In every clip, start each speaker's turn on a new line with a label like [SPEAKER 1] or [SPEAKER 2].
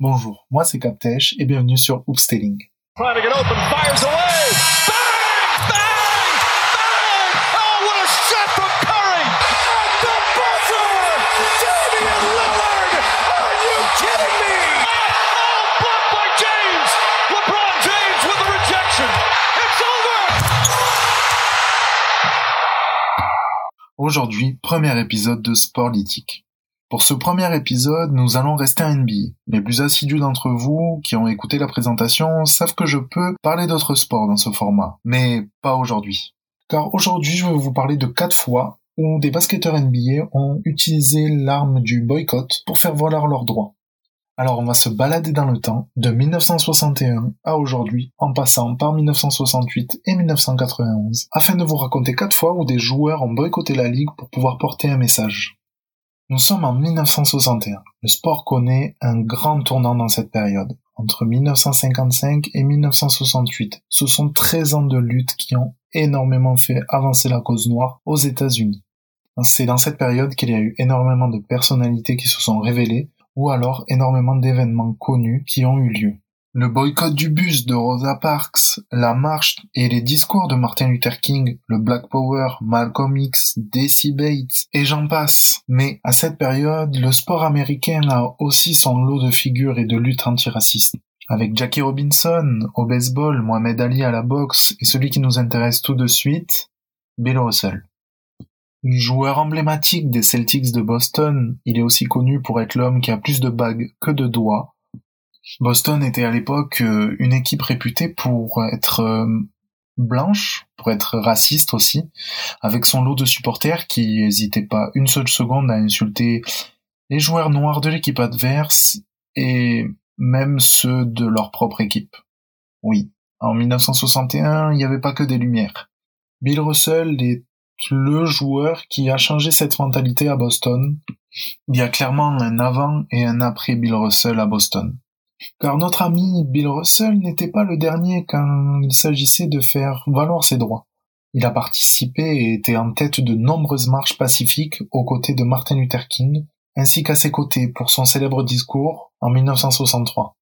[SPEAKER 1] Bonjour, moi c'est Captech et bienvenue sur Hoopstelling. Oh! Aujourd'hui, premier épisode de Sportlytique. Pour ce premier épisode, nous allons rester à NBA. Les plus assidus d'entre vous qui ont écouté la présentation savent que je peux parler d'autres sports dans ce format, mais pas aujourd'hui. Car aujourd'hui, je vais vous parler de quatre fois où des basketteurs NBA ont utilisé l'arme du boycott pour faire valoir leurs droits. Alors on va se balader dans le temps, de 1961 à aujourd'hui, en passant par 1968 et 1991, afin de vous raconter quatre fois où des joueurs ont boycotté la ligue pour pouvoir porter un message. Nous sommes en 1961. Le sport connaît un grand tournant dans cette période. Entre 1955 et 1968, ce sont 13 ans de lutte qui ont énormément fait avancer la cause noire aux États-Unis. C'est dans cette période qu'il y a eu énormément de personnalités qui se sont révélées, ou alors énormément d'événements connus qui ont eu lieu. Le boycott du bus de Rosa Parks, la marche et les discours de Martin Luther King, le Black Power, Malcolm X, Desi Bates, et j'en passe. Mais à cette période, le sport américain a aussi son lot de figures et de luttes antiracistes. Avec Jackie Robinson au baseball, Mohamed Ali à la boxe et celui qui nous intéresse tout de suite, Bill Russell. Joueur emblématique des Celtics de Boston, il est aussi connu pour être l'homme qui a plus de bagues que de doigts, Boston était à l'époque euh, une équipe réputée pour être euh, blanche, pour être raciste aussi, avec son lot de supporters qui n'hésitaient pas une seule seconde à insulter les joueurs noirs de l'équipe adverse et même ceux de leur propre équipe. Oui, en 1961, il n'y avait pas que des lumières. Bill Russell est le joueur qui a changé cette mentalité à Boston. Il y a clairement un avant et un après Bill Russell à Boston. Car notre ami Bill Russell n'était pas le dernier quand il s'agissait de faire valoir ses droits. Il a participé et était en tête de nombreuses marches pacifiques aux côtés de Martin Luther King, ainsi qu'à ses côtés pour son célèbre discours en 1963.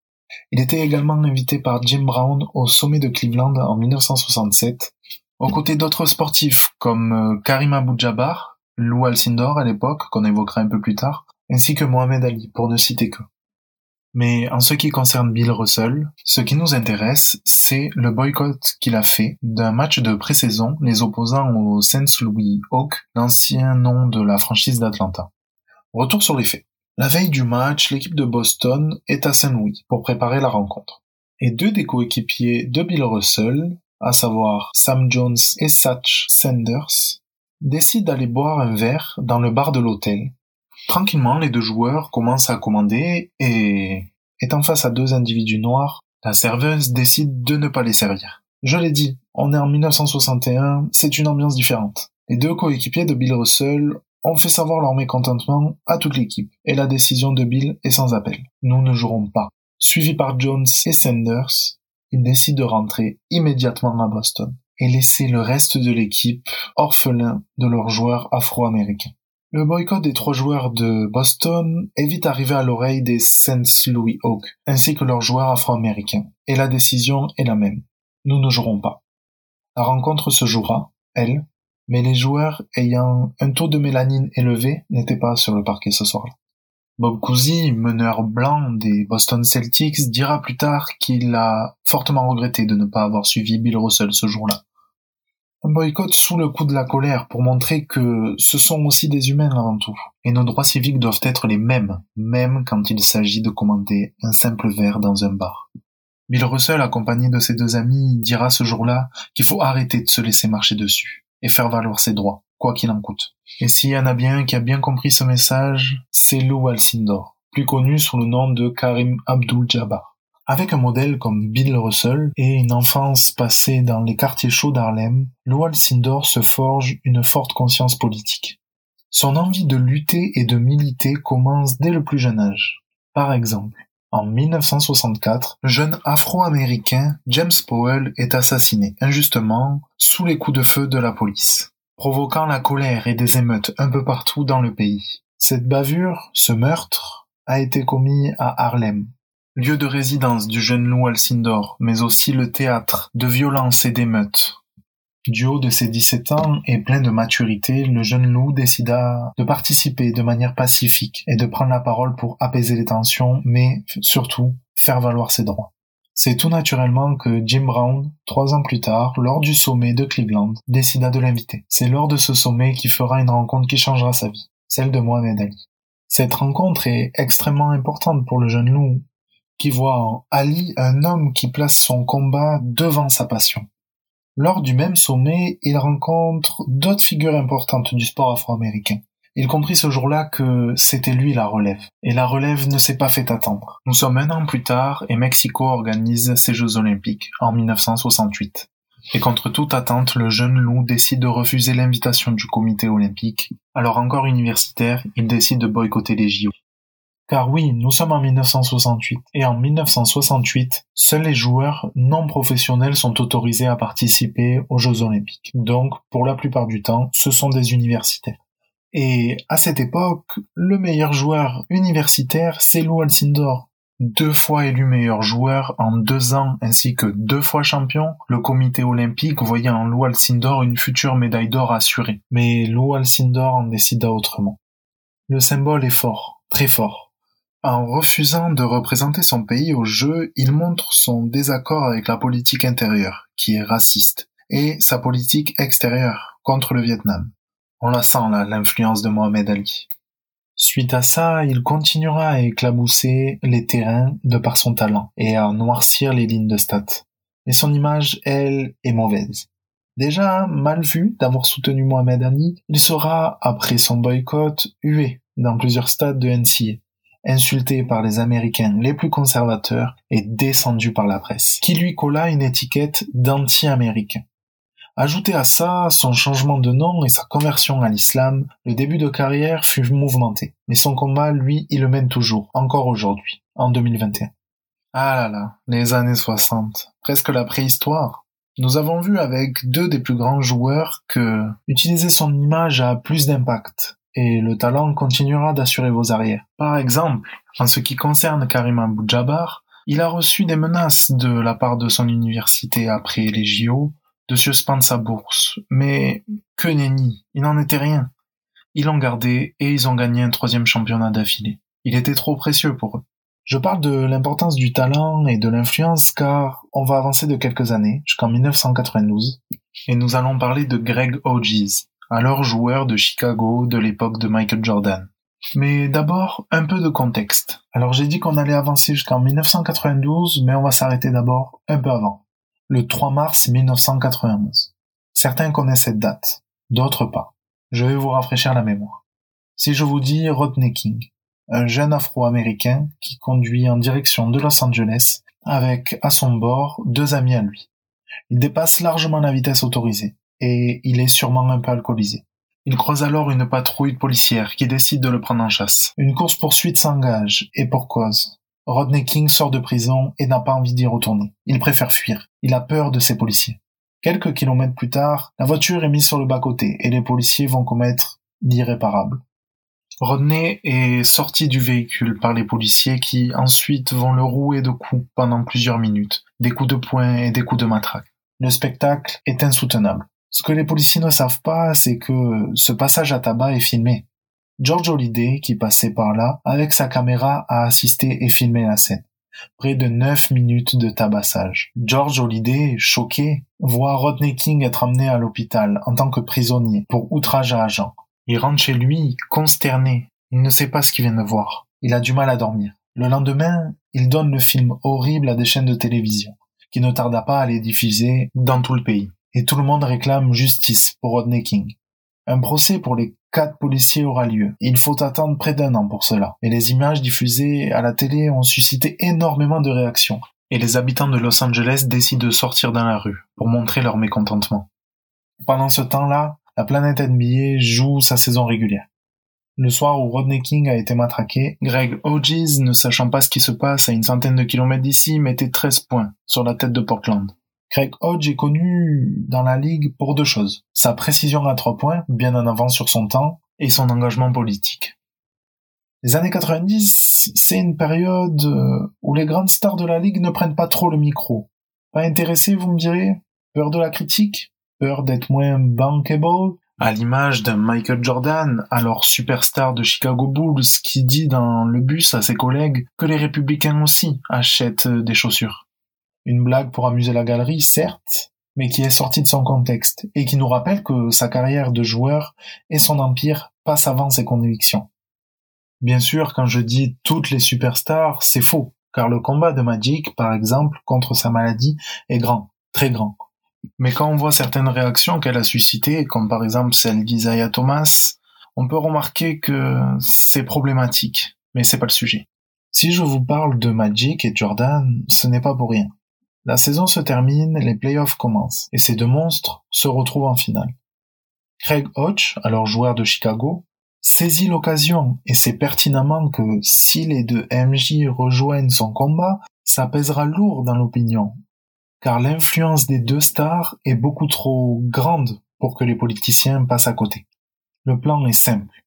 [SPEAKER 1] Il était également invité par Jim Brown au sommet de Cleveland en 1967, aux côtés d'autres sportifs comme euh, Karim Abou-Jabbar, Lou Alcindor à l'époque, qu'on évoquera un peu plus tard, ainsi que Mohamed Ali, pour ne citer que. Mais en ce qui concerne Bill Russell, ce qui nous intéresse, c'est le boycott qu'il a fait d'un match de pré-saison les opposant aux Saint Louis Hawks, l'ancien nom de la franchise d'Atlanta. Retour sur les faits. La veille du match, l'équipe de Boston est à Saint Louis pour préparer la rencontre. Et deux des coéquipiers de Bill Russell, à savoir Sam Jones et Satch Sanders, décident d'aller boire un verre dans le bar de l'hôtel Tranquillement, les deux joueurs commencent à commander et, étant face à deux individus noirs, la serveuse décide de ne pas les servir. Je l'ai dit, on est en 1961, c'est une ambiance différente. Les deux coéquipiers de Bill Russell ont fait savoir leur mécontentement à toute l'équipe, et la décision de Bill est sans appel. Nous ne jouerons pas. Suivi par Jones et Sanders, ils décident de rentrer immédiatement à Boston et laisser le reste de l'équipe orphelin de leurs joueurs afro-américains. Le boycott des trois joueurs de Boston est vite arrivé à l'oreille des Saint Louis Hawks, ainsi que leurs joueurs afro-américains, et la décision est la même. Nous ne jouerons pas. La rencontre se jouera, elle, mais les joueurs ayant un taux de mélanine élevé n'étaient pas sur le parquet ce soir-là. Bob Cousy, meneur blanc des Boston Celtics, dira plus tard qu'il a fortement regretté de ne pas avoir suivi Bill Russell ce jour-là. Un boycott sous le coup de la colère pour montrer que ce sont aussi des humains avant tout. Et nos droits civiques doivent être les mêmes, même quand il s'agit de commander un simple verre dans un bar. Bill Russell, accompagné de ses deux amis, dira ce jour-là qu'il faut arrêter de se laisser marcher dessus et faire valoir ses droits, quoi qu'il en coûte. Et s'il y en a bien qui a bien compris ce message, c'est Lou Alcindor, plus connu sous le nom de Karim Abdul-Jabbar. Avec un modèle comme Bill Russell et une enfance passée dans les quartiers chauds d'Harlem, Lowell Sindor se forge une forte conscience politique. Son envie de lutter et de militer commence dès le plus jeune âge. Par exemple, en 1964, le jeune afro-américain James Powell est assassiné injustement sous les coups de feu de la police, provoquant la colère et des émeutes un peu partout dans le pays. Cette bavure, ce meurtre, a été commis à Harlem, lieu de résidence du jeune Lou Alcindor, mais aussi le théâtre de violence et d'émeutes. Du haut de ses 17 ans et plein de maturité, le jeune Lou décida de participer de manière pacifique et de prendre la parole pour apaiser les tensions, mais surtout faire valoir ses droits. C'est tout naturellement que Jim Brown, trois ans plus tard, lors du sommet de Cleveland, décida de l'inviter. C'est lors de ce sommet qu'il fera une rencontre qui changera sa vie, celle de Mohamed Ali. Cette rencontre est extrêmement importante pour le jeune loup, qui voit en Ali un homme qui place son combat devant sa passion. Lors du même sommet, il rencontre d'autres figures importantes du sport afro-américain. Il comprit ce jour-là que c'était lui la relève. Et la relève ne s'est pas fait attendre. Nous sommes un an plus tard et Mexico organise ses Jeux Olympiques en 1968. Et contre toute attente, le jeune Lou décide de refuser l'invitation du comité olympique. Alors encore universitaire, il décide de boycotter les JO. Car oui, nous sommes en 1968, et en 1968, seuls les joueurs non professionnels sont autorisés à participer aux Jeux olympiques. Donc, pour la plupart du temps, ce sont des universitaires. Et à cette époque, le meilleur joueur universitaire, c'est Lou Alcindor. Deux fois élu meilleur joueur en deux ans ainsi que deux fois champion, le comité olympique voyait en Lou Alcindor une future médaille d'or assurée. Mais Lou Alcindor en décida autrement. Le symbole est fort, très fort. En refusant de représenter son pays au jeu, il montre son désaccord avec la politique intérieure, qui est raciste, et sa politique extérieure, contre le Vietnam. On la sent là, l'influence de Mohamed Ali. Suite à ça, il continuera à éclabousser les terrains de par son talent et à noircir les lignes de stats. Mais son image, elle, est mauvaise. Déjà mal vu d'avoir soutenu Mohamed Ali, il sera, après son boycott, hué dans plusieurs stades de NCA, insulté par les Américains les plus conservateurs et descendu par la presse, qui lui colla une étiquette d'anti-américain. Ajouté à ça son changement de nom et sa conversion à l'islam, le début de carrière fut mouvementé. Mais son combat, lui, il le mène toujours, encore aujourd'hui, en 2021. Ah là là, les années 60, presque la préhistoire. Nous avons vu avec deux des plus grands joueurs que utiliser son image a plus d'impact et le talent continuera d'assurer vos arrières. Par exemple, en ce qui concerne Karim Abou-Jabbar, il a reçu des menaces de la part de son université après les JO de suspendre sa bourse. Mais que nenni, il n'en était rien. Ils l'ont gardé et ils ont gagné un troisième championnat d'affilée. Il était trop précieux pour eux. Je parle de l'importance du talent et de l'influence car on va avancer de quelques années, jusqu'en 1992, et nous allons parler de Greg Hodges, alors joueur de Chicago de l'époque de Michael Jordan. Mais d'abord, un peu de contexte. Alors j'ai dit qu'on allait avancer jusqu'en 1992, mais on va s'arrêter d'abord un peu avant le 3 mars 1991. Certains connaissent cette date, d'autres pas. Je vais vous rafraîchir la mémoire. Si je vous dis Rodney King, un jeune afro-américain qui conduit en direction de Los Angeles avec à son bord deux amis à lui. Il dépasse largement la vitesse autorisée et il est sûrement un peu alcoolisé. Il croise alors une patrouille policière qui décide de le prendre en chasse. Une course-poursuite s'engage et pour cause. Rodney King sort de prison et n'a pas envie d'y retourner. Il préfère fuir. Il a peur de ses policiers. Quelques kilomètres plus tard, la voiture est mise sur le bas-côté et les policiers vont commettre l'irréparable. Rodney est sorti du véhicule par les policiers qui ensuite vont le rouer de coups pendant plusieurs minutes, des coups de poing et des coups de matraque. Le spectacle est insoutenable. Ce que les policiers ne savent pas, c'est que ce passage à tabac est filmé. George Holliday, qui passait par là, avec sa caméra, a assisté et filmé la scène. Près de neuf minutes de tabassage. George Holliday, choqué, voit Rodney King être amené à l'hôpital en tant que prisonnier pour outrage à agent. Il rentre chez lui, consterné. Il ne sait pas ce qu'il vient de voir. Il a du mal à dormir. Le lendemain, il donne le film horrible à des chaînes de télévision, qui ne tarda pas à les diffuser dans tout le pays. Et tout le monde réclame justice pour Rodney King. Un procès pour les quatre policiers aura lieu. Il faut attendre près d'un an pour cela. Et les images diffusées à la télé ont suscité énormément de réactions. Et les habitants de Los Angeles décident de sortir dans la rue pour montrer leur mécontentement. Pendant ce temps-là, la planète NBA joue sa saison régulière. Le soir où Rodney King a été matraqué, Greg Hodges, ne sachant pas ce qui se passe à une centaine de kilomètres d'ici, mettait 13 points sur la tête de Portland. Craig Hodge est connu dans la ligue pour deux choses. Sa précision à trois points, bien en avance sur son temps, et son engagement politique. Les années 90, c'est une période euh, où les grandes stars de la ligue ne prennent pas trop le micro. Pas intéressé, vous me direz? Peur de la critique? Peur d'être moins bankable? À l'image d'un Michael Jordan, alors superstar de Chicago Bulls, qui dit dans le bus à ses collègues que les républicains aussi achètent des chaussures. Une blague pour amuser la galerie, certes, mais qui est sortie de son contexte, et qui nous rappelle que sa carrière de joueur et son empire passent avant ses convictions. Bien sûr, quand je dis toutes les superstars, c'est faux, car le combat de Magic, par exemple, contre sa maladie, est grand, très grand. Mais quand on voit certaines réactions qu'elle a suscitées, comme par exemple celle d'Isaiah Thomas, on peut remarquer que c'est problématique, mais c'est pas le sujet. Si je vous parle de Magic et Jordan, ce n'est pas pour rien. La saison se termine, les playoffs commencent, et ces deux monstres se retrouvent en finale. Craig Hodge, alors joueur de Chicago, saisit l'occasion et sait pertinemment que si les deux MJ rejoignent son combat, ça pèsera lourd dans l'opinion car l'influence des deux stars est beaucoup trop grande pour que les politiciens passent à côté. Le plan est simple.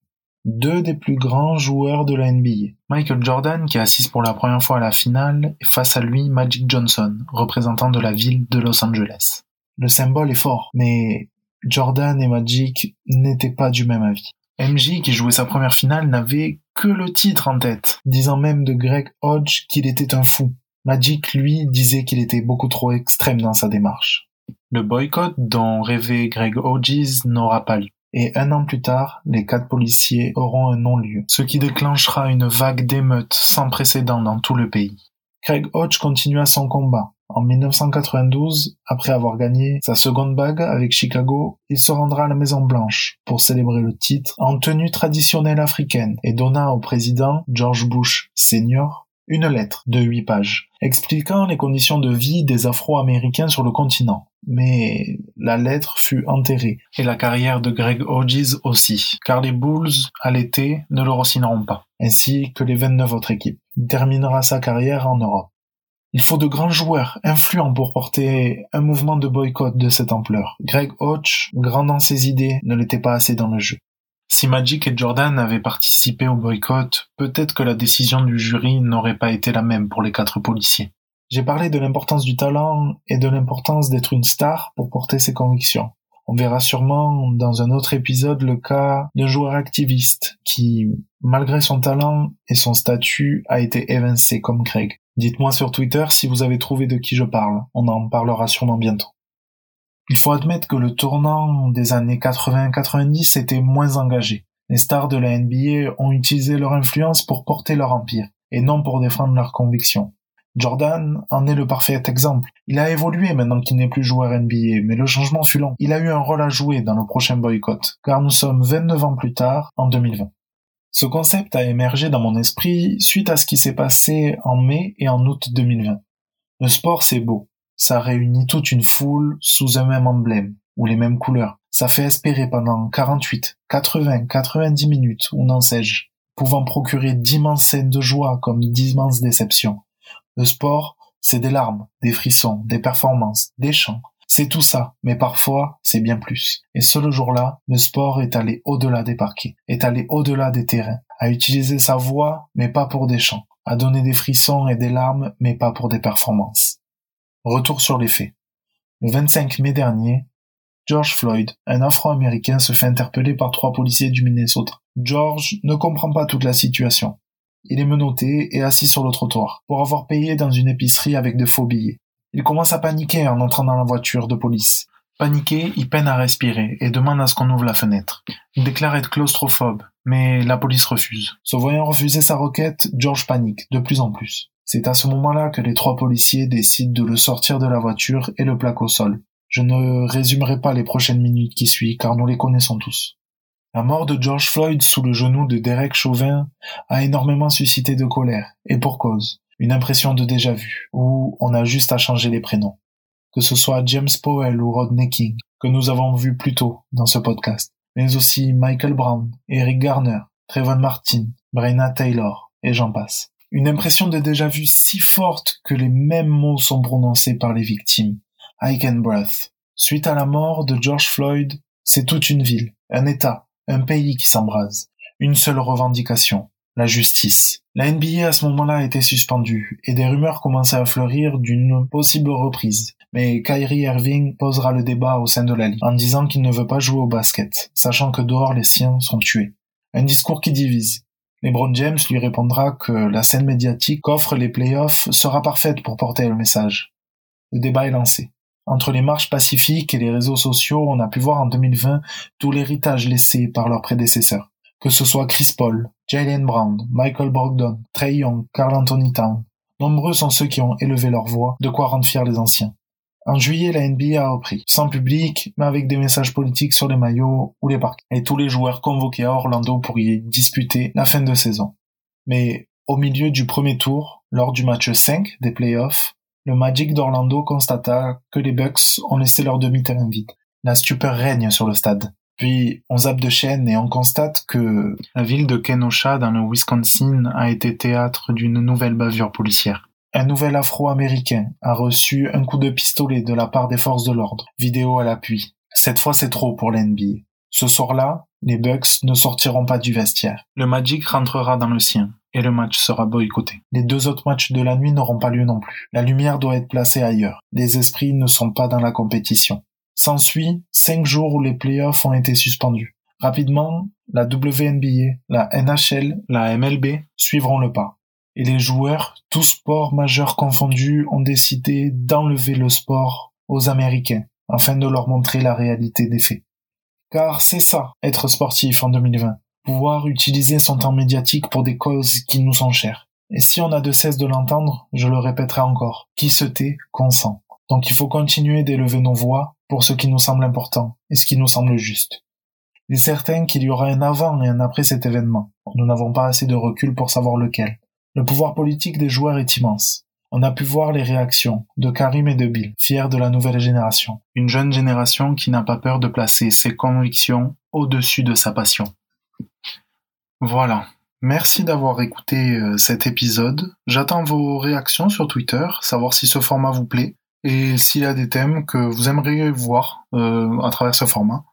[SPEAKER 1] Deux des plus grands joueurs de la NBA. Michael Jordan, qui assiste pour la première fois à la finale, et face à lui Magic Johnson, représentant de la ville de Los Angeles. Le symbole est fort, mais Jordan et Magic n'étaient pas du même avis. MJ, qui jouait sa première finale, n'avait que le titre en tête, disant même de Greg Hodge qu'il était un fou. Magic, lui, disait qu'il était beaucoup trop extrême dans sa démarche. Le boycott dont rêvait Greg Hodges n'aura pas lieu. Et un an plus tard, les quatre policiers auront un non-lieu, ce qui déclenchera une vague d'émeutes sans précédent dans tout le pays. Craig Hodge continua son combat. En 1992, après avoir gagné sa seconde bague avec Chicago, il se rendra à la Maison Blanche pour célébrer le titre en tenue traditionnelle africaine et donna au président George Bush Sr une lettre de huit pages expliquant les conditions de vie des Afro-Américains sur le continent. Mais la lettre fut enterrée, et la carrière de Greg Hodges aussi, car les Bulls, à l'été, ne le re pas, ainsi que les 29 autres équipes. Il terminera sa carrière en Europe. Il faut de grands joueurs, influents pour porter un mouvement de boycott de cette ampleur. Greg Hodge, grand dans ses idées, ne l'était pas assez dans le jeu. Si Magic et Jordan avaient participé au boycott, peut-être que la décision du jury n'aurait pas été la même pour les quatre policiers. J'ai parlé de l'importance du talent et de l'importance d'être une star pour porter ses convictions. On verra sûrement dans un autre épisode le cas d'un joueur activiste qui, malgré son talent et son statut, a été évincé comme Craig. Dites-moi sur Twitter si vous avez trouvé de qui je parle. On en parlera sûrement bientôt. Il faut admettre que le tournant des années 80-90 était moins engagé. Les stars de la NBA ont utilisé leur influence pour porter leur empire, et non pour défendre leurs convictions. Jordan en est le parfait exemple. Il a évolué maintenant qu'il n'est plus joueur NBA, mais le changement fut long. Il a eu un rôle à jouer dans le prochain boycott, car nous sommes 29 ans plus tard, en 2020. Ce concept a émergé dans mon esprit suite à ce qui s'est passé en mai et en août 2020. Le sport, c'est beau ça réunit toute une foule sous un même emblème, ou les mêmes couleurs. Ça fait espérer pendant 48, 80, 90 minutes, ou n'en sais-je, pouvant procurer d'immenses scènes de joie comme d'immenses déceptions. Le sport, c'est des larmes, des frissons, des performances, des chants. C'est tout ça, mais parfois, c'est bien plus. Et ce jour-là, le sport est allé au-delà des parquets, est allé au-delà des terrains, à utiliser sa voix, mais pas pour des chants, à donner des frissons et des larmes, mais pas pour des performances. Retour sur les faits. Le 25 mai dernier, George Floyd, un Afro-Américain, se fait interpeller par trois policiers du Minnesota. George ne comprend pas toute la situation. Il est menotté et assis sur le trottoir, pour avoir payé dans une épicerie avec de faux billets. Il commence à paniquer en entrant dans la voiture de police. Paniqué, il peine à respirer et demande à ce qu'on ouvre la fenêtre. Il déclare être claustrophobe, mais la police refuse. Se voyant refuser sa requête, George panique de plus en plus. C'est à ce moment-là que les trois policiers décident de le sortir de la voiture et le plaquent au sol. Je ne résumerai pas les prochaines minutes qui suivent car nous les connaissons tous. La mort de George Floyd sous le genou de Derek Chauvin a énormément suscité de colère, et pour cause. Une impression de déjà vu, où on a juste à changer les prénoms. Que ce soit James Powell ou Rodney King, que nous avons vu plus tôt dans ce podcast, mais aussi Michael Brown, Eric Garner, Trayvon Martin, Breonna Taylor, et j'en passe. Une impression de déjà-vu si forte que les mêmes mots sont prononcés par les victimes. I can breath. Suite à la mort de George Floyd, c'est toute une ville, un État, un pays qui s'embrase. Une seule revendication, la justice. La NBA à ce moment-là été suspendue et des rumeurs commençaient à fleurir d'une possible reprise. Mais Kyrie Irving posera le débat au sein de la Ligue en disant qu'il ne veut pas jouer au basket, sachant que dehors les siens sont tués. Un discours qui divise. LeBron James lui répondra que la scène médiatique qu'offrent les playoffs sera parfaite pour porter le message. Le débat est lancé. Entre les marches pacifiques et les réseaux sociaux, on a pu voir en 2020 tout l'héritage laissé par leurs prédécesseurs. Que ce soit Chris Paul, Jalen Brown, Michael Brogdon, Trey Young, Carl Anthony Town. Nombreux sont ceux qui ont élevé leur voix, de quoi rendre fiers les anciens. En juillet, la NBA a repris, sans public, mais avec des messages politiques sur les maillots ou les parcs, et tous les joueurs convoqués à Orlando pour y disputer la fin de saison. Mais au milieu du premier tour, lors du match 5 des playoffs, le Magic d'Orlando constata que les Bucks ont laissé leur demi-terrain vide. La stupeur règne sur le stade. Puis on zappe de chaîne et on constate que la ville de Kenosha dans le Wisconsin a été théâtre d'une nouvelle bavure policière. Un nouvel afro-américain a reçu un coup de pistolet de la part des forces de l'ordre. Vidéo à l'appui. Cette fois c'est trop pour l'NBA. Ce soir-là, les Bucks ne sortiront pas du vestiaire. Le Magic rentrera dans le sien et le match sera boycotté. Les deux autres matchs de la nuit n'auront pas lieu non plus. La lumière doit être placée ailleurs. Les esprits ne sont pas dans la compétition. S'ensuit cinq jours où les playoffs ont été suspendus. Rapidement, la WNBA, la NHL, la MLB suivront le pas et les joueurs, tous sports majeurs confondus, ont décidé d'enlever le sport aux Américains afin de leur montrer la réalité des faits. Car c'est ça, être sportif en 2020. Pouvoir utiliser son temps médiatique pour des causes qui nous sont chères. Et si on a de cesse de l'entendre, je le répéterai encore, qui se tait, consent. Donc il faut continuer d'élever nos voix pour ce qui nous semble important et ce qui nous semble juste. Il est certain qu'il y aura un avant et un après cet événement. Nous n'avons pas assez de recul pour savoir lequel. Le pouvoir politique des joueurs est immense. On a pu voir les réactions de Karim et de Bill, fiers de la nouvelle génération. Une jeune génération qui n'a pas peur de placer ses convictions au-dessus de sa passion. Voilà. Merci d'avoir écouté euh, cet épisode. J'attends vos réactions sur Twitter, savoir si ce format vous plaît et s'il y a des thèmes que vous aimeriez voir euh, à travers ce format.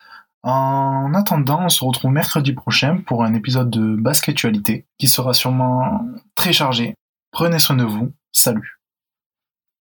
[SPEAKER 1] En attendant, on se retrouve mercredi prochain pour un épisode de Basketualité qui sera sûrement très chargé. Prenez soin de vous. Salut.